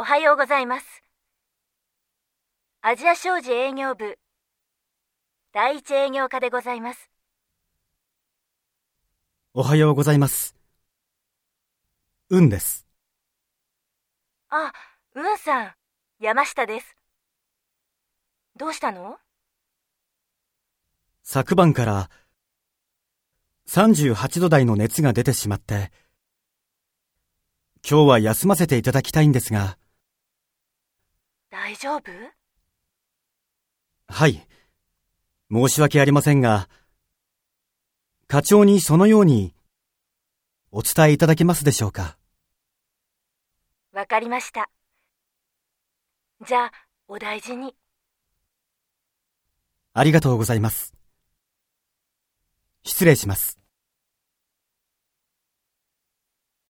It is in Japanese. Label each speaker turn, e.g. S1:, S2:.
S1: おはようございます。アジア商事営業部第一営業課でございます。
S2: おはようございます。うんです。
S1: あ、うんさん、山下です。どうしたの？
S2: 昨晩から38度台の熱が出てしまって、今日は休ませていただきたいんですが。
S1: 大丈夫？
S2: はい。申し訳ありませんが、課長にそのようにお伝えいただけますでしょうか？
S1: わかりました。じゃあ、お大事に。
S2: ありがとうございます。失礼します。